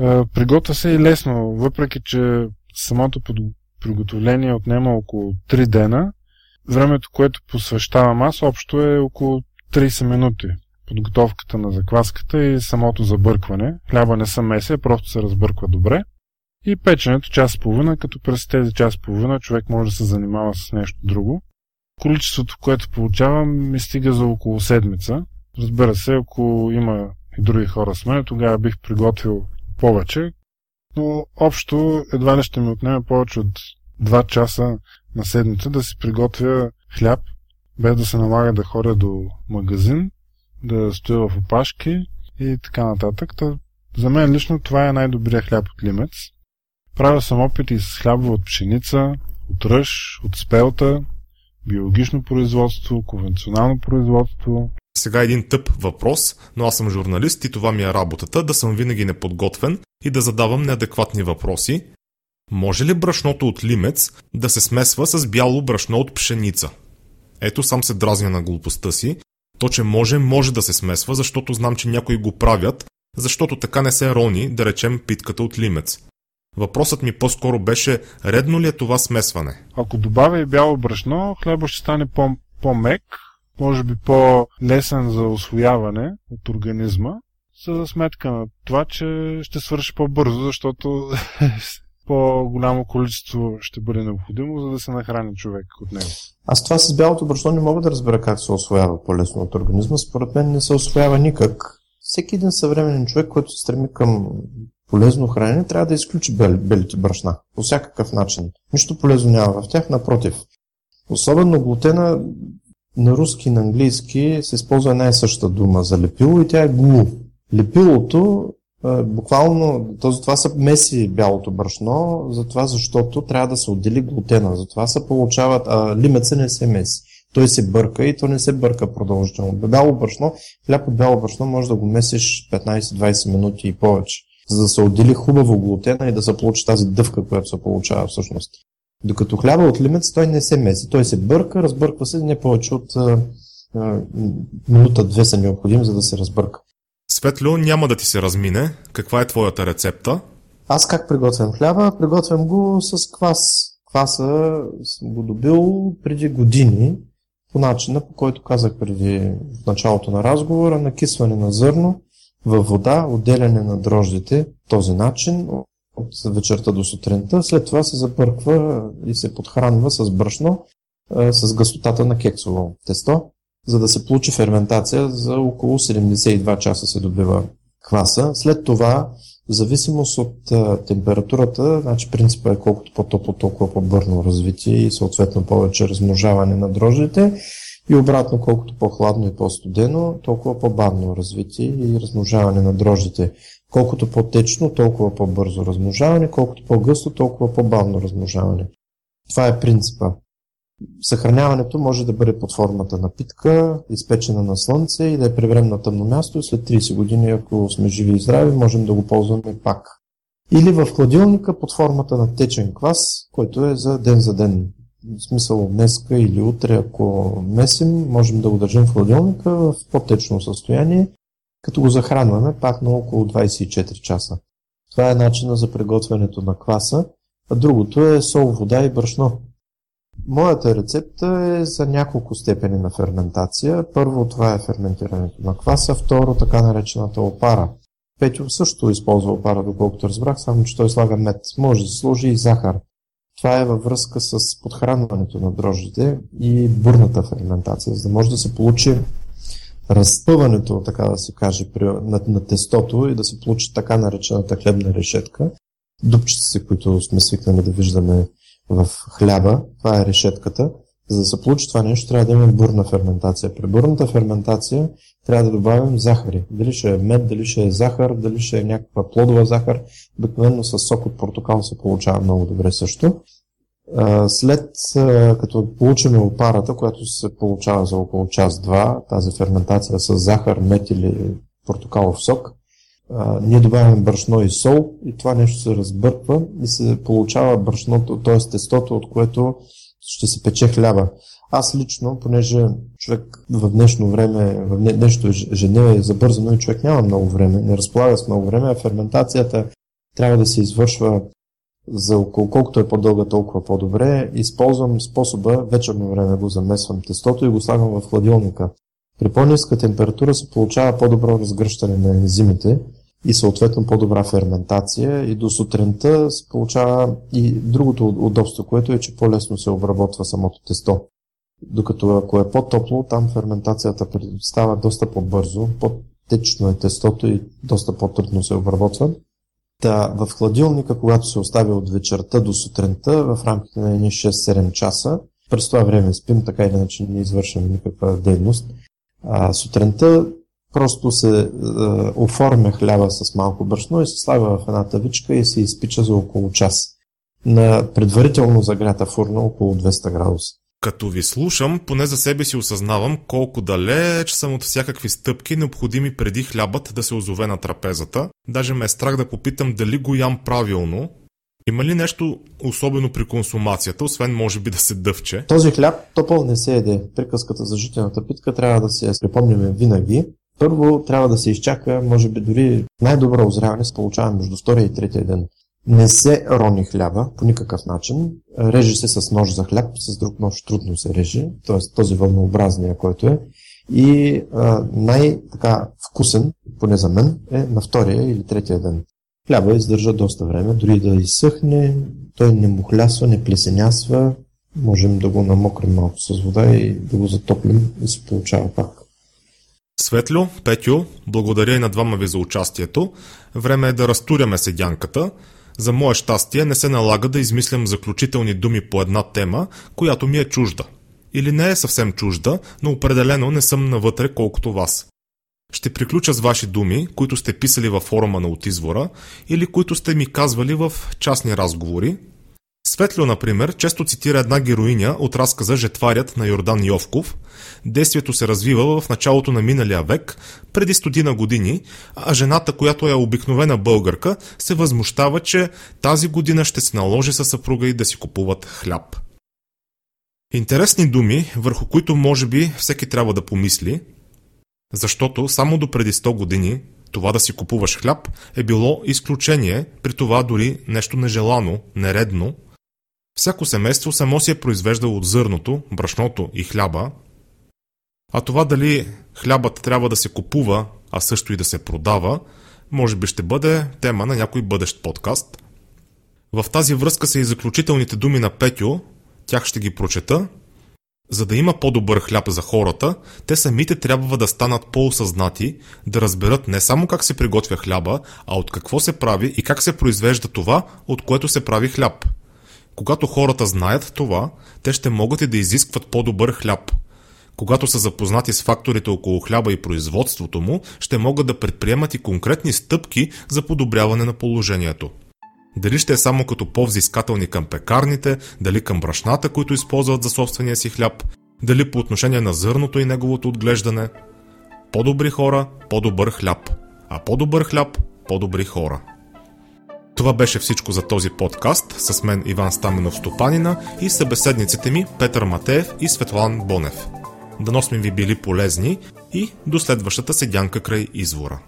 Е, приготвя се и лесно, въпреки че самото приготовление отнема около 3 дена. Времето, което посвещавам аз, общо е около 30 минути. Подготовката на закваската и самото забъркване. Хляба не са месия, просто се разбърква добре. И печенето час и половина, като през тези час и половина човек може да се занимава с нещо друго. Количеството, което получавам, ми стига за около седмица. Разбира се, ако има и други хора с мен, тогава бих приготвил повече, но общо едва ли ще ми отнеме повече от 2 часа на седмица да си приготвя хляб, без да се налага да ходя до магазин, да стоя в опашки и така нататък. Та, за мен лично това е най-добрият хляб от лимец. Правя съм опити с хлябове от пшеница, от ръж, от спелта, биологично производство, конвенционално производство. Сега един тъп въпрос, но аз съм журналист и това ми е работата да съм винаги неподготвен и да задавам неадекватни въпроси. Може ли брашното от лимец да се смесва с бяло брашно от пшеница? Ето сам се дразня на глупостта си. То, че може, може да се смесва, защото знам, че някои го правят, защото така не се рони, да речем, питката от лимец. Въпросът ми по-скоро беше, редно ли е това смесване? Ако добавя и бяло брашно, хлеба ще стане по- по-мек, може би по-лесен за освояване от организма, за сметка на това, че ще свърши по-бързо, защото по-голямо количество ще бъде необходимо, за да се нахрани човек от него. Аз това с бялото брашно не мога да разбера как се освоява по-лесно от организма. Според мен не се освоява никак. Всеки един съвременен човек, който се стреми към полезно хранене, трябва да изключи бел, белите брашна. По всякакъв начин. Нищо полезно няма в тях, напротив. Особено глутена на руски и на английски се използва една и съща дума за лепило и тя е глу. Лепилото буквално, този, това са меси бялото брашно, затова защото трябва да се отдели глутена. Затова се получават, а лимеца не се меси. Той се бърка и то не се бърка продължително. Бяло брашно, хляб от бяло брашно може да го месиш 15-20 минути и повече, за да се отдели хубаво глутена и да се получи тази дъвка, която се получава всъщност. Докато хляба от лимец, той не се меси. Той се бърка, разбърква се не повече от а, а, минута-две са необходими, за да се разбърка. Светло, няма да ти се размине. Каква е твоята рецепта? Аз как приготвям хляба? Приготвям го с квас. Кваса съм го добил преди години по начина, по който казах преди в началото на разговора, накисване на зърно във вода, отделяне на дрождите, този начин, от вечерта до сутринта. След това се запърква и се подхранва с брашно, с гъстотата на кексово тесто за да се получи ферментация за около 72 часа се добива кваса. След това, в зависимост от температурата, значи принципът е колкото по-топло, толкова по-бърно развитие и съответно повече размножаване на дрожжите и обратно, колкото по-хладно и по-студено, толкова по-бавно развитие и размножаване на дрожжите. Колкото по-течно, толкова по-бързо размножаване, колкото по-гъсто, толкова по-бавно размножаване. Това е принципа. Съхраняването може да бъде под формата на питка, изпечена на слънце и да е преврем на тъмно място и след 30 години, ако сме живи и здрави, можем да го ползваме пак. Или в хладилника под формата на течен квас, който е за ден за ден. В смисъл днеска или утре, ако месим, можем да го държим в хладилника в по-течно състояние, като го захранваме пак на около 24 часа. Това е начина за приготвянето на кваса, а другото е сол, вода и брашно. Моята рецепта е за няколко степени на ферментация. Първо това е ферментирането на кваса, второ така наречената опара. Петю също използва опара, доколкото разбрах, само че той слага мед. Може да сложи и захар. Това е във връзка с подхранването на дрожжите и бурната ферментация, за да може да се получи разпъването, така да се каже, на, на тестото и да се получи така наречената хлебна решетка. Дупчиците, които сме свикнали да виждаме в хляба, това е решетката. За да се получи това нещо, трябва да имаме бурна ферментация. При бурната ферментация трябва да добавим захари. Дали ще е мед, дали ще е захар, дали ще е някаква плодова захар. Обикновено с сок от портокал се получава много добре също. След като получим опарата, която се получава за около час-два, тази ферментация с захар, мед или портокалов сок, ние добавяме брашно и сол и това нещо се разбърква и се получава брашното, т.е. тестото, от което ще се пече хляба. Аз лично, понеже човек в днешно време, в днешното ежедневие е забързано и човек няма много време, не разполага с много време, а ферментацията трябва да се извършва за около колкото е по-дълга, толкова по-добре. Използвам способа, вечерно време го замесвам тестото и го слагам в хладилника. При по-ниска температура се получава по-добро разгръщане на ензимите и съответно по-добра ферментация и до сутринта се получава и другото удобство, което е, че по-лесно се обработва самото тесто. Докато ако е по-топло, там ферментацията става доста по-бързо, по-течно е тестото и доста по-трудно се обработва. Та, в хладилника, когато се оставя от вечерта до сутринта, в рамките на едни 6-7 часа, през това време спим, така или иначе не извършваме никаква дейност. А, сутринта просто се а, оформя хляба с малко брашно и се слага в една тавичка и се изпича за около час на предварително загрята фурна около 200 градуса. Като ви слушам, поне за себе си осъзнавам колко далеч съм от всякакви стъпки, необходими преди хлябът да се озове на трапезата. Даже ме е страх да попитам дали го ям правилно. Има ли нещо особено при консумацията, освен може би да се дъвче? Този хляб топъл не се еде. Приказката за житената питка трябва да се припомняме винаги. Първо трябва да се изчака, може би дори най-добро озряване се получава между втория и третия ден. Не се рони хляба по никакъв начин. Реже се с нож за хляб, с друг нож трудно се реже, т.е. този вълнообразния, който е. И най-така вкусен, поне за мен, е на втория или третия ден. Хляба издържа доста време, дори да изсъхне, той не мухлясва, не плесенясва, можем да го намокрим малко с вода и да го затоплим и се получава пак. Светлю, Петю, благодаря и на двама ви за участието. Време е да разтуряме седянката. За мое щастие не се налага да измислям заключителни думи по една тема, която ми е чужда. Или не е съвсем чужда, но определено не съм навътре колкото вас. Ще приключа с ваши думи, които сте писали във форума на Отизвора или които сте ми казвали в частни разговори, Светлио, например, често цитира една героиня от разказа Жетварят на Йордан Йовков. Действието се развива в началото на миналия век, преди стотина години, а жената, която е обикновена българка, се възмущава, че тази година ще се наложи със съпруга и да си купуват хляб. Интересни думи, върху които може би всеки трябва да помисли, защото само до преди 100 години това да си купуваш хляб е било изключение, при това дори нещо нежелано, нередно – Всяко семейство само си е произвеждало от зърното, брашното и хляба, а това дали хлябът трябва да се купува, а също и да се продава, може би ще бъде тема на някой бъдещ подкаст. В тази връзка са и заключителните думи на Петю, тях ще ги прочета. За да има по-добър хляб за хората, те самите трябва да станат по-осъзнати, да разберат не само как се приготвя хляба, а от какво се прави и как се произвежда това, от което се прави хляб – когато хората знаят това, те ще могат и да изискват по-добър хляб. Когато са запознати с факторите около хляба и производството му, ще могат да предприемат и конкретни стъпки за подобряване на положението. Дали ще е само като по-взискателни към пекарните, дали към брашната, които използват за собствения си хляб, дали по отношение на зърното и неговото отглеждане. По-добри хора, по-добър хляб. А по-добър хляб, по-добри хора. Това беше всичко за този подкаст с мен Иван Стаменов Стопанина и събеседниците ми Петър Матеев и Светлан Бонев. Дано сме ви били полезни и до следващата седянка край извора.